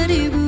garip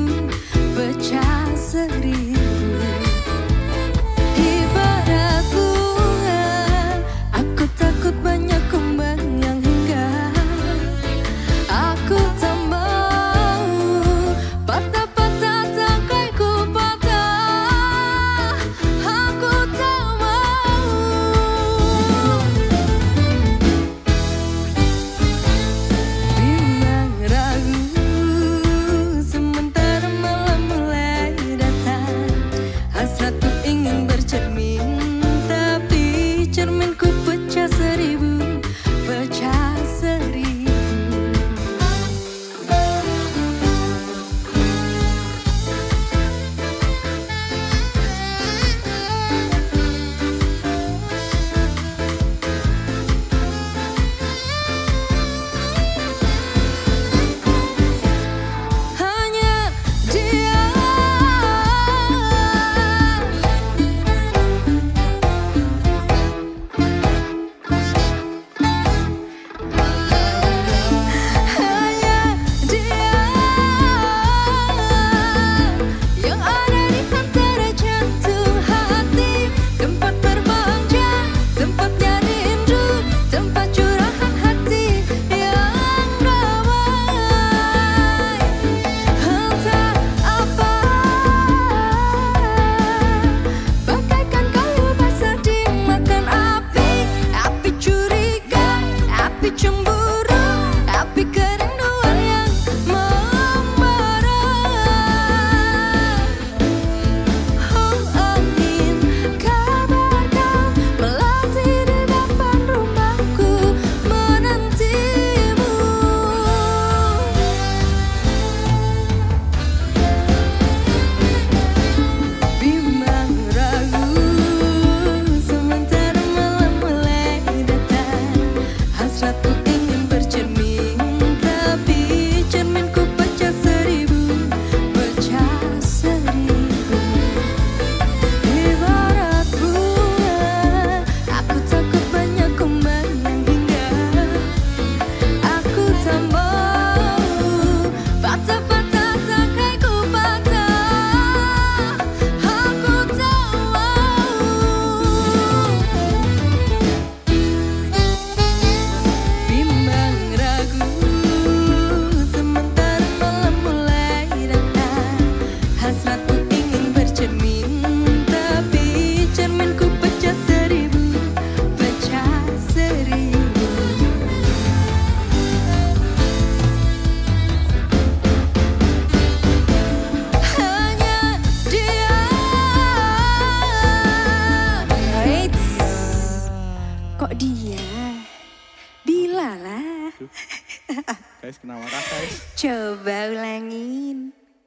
kenapa guys? Coba ulangin.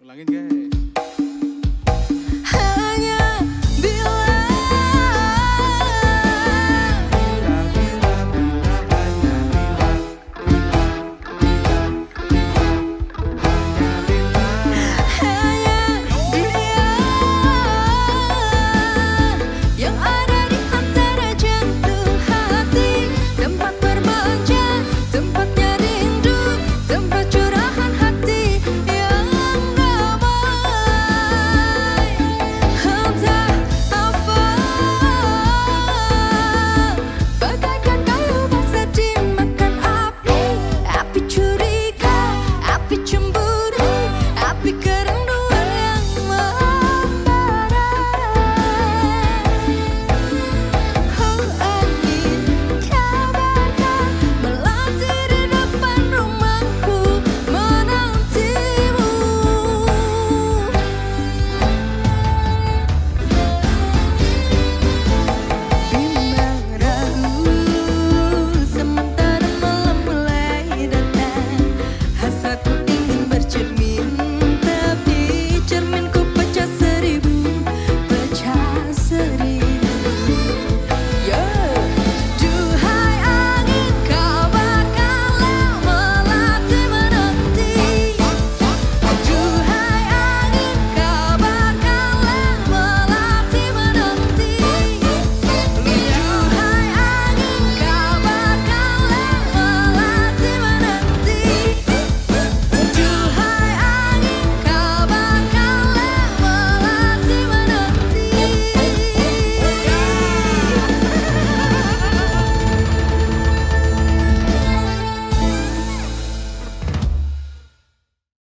Ulangin guys.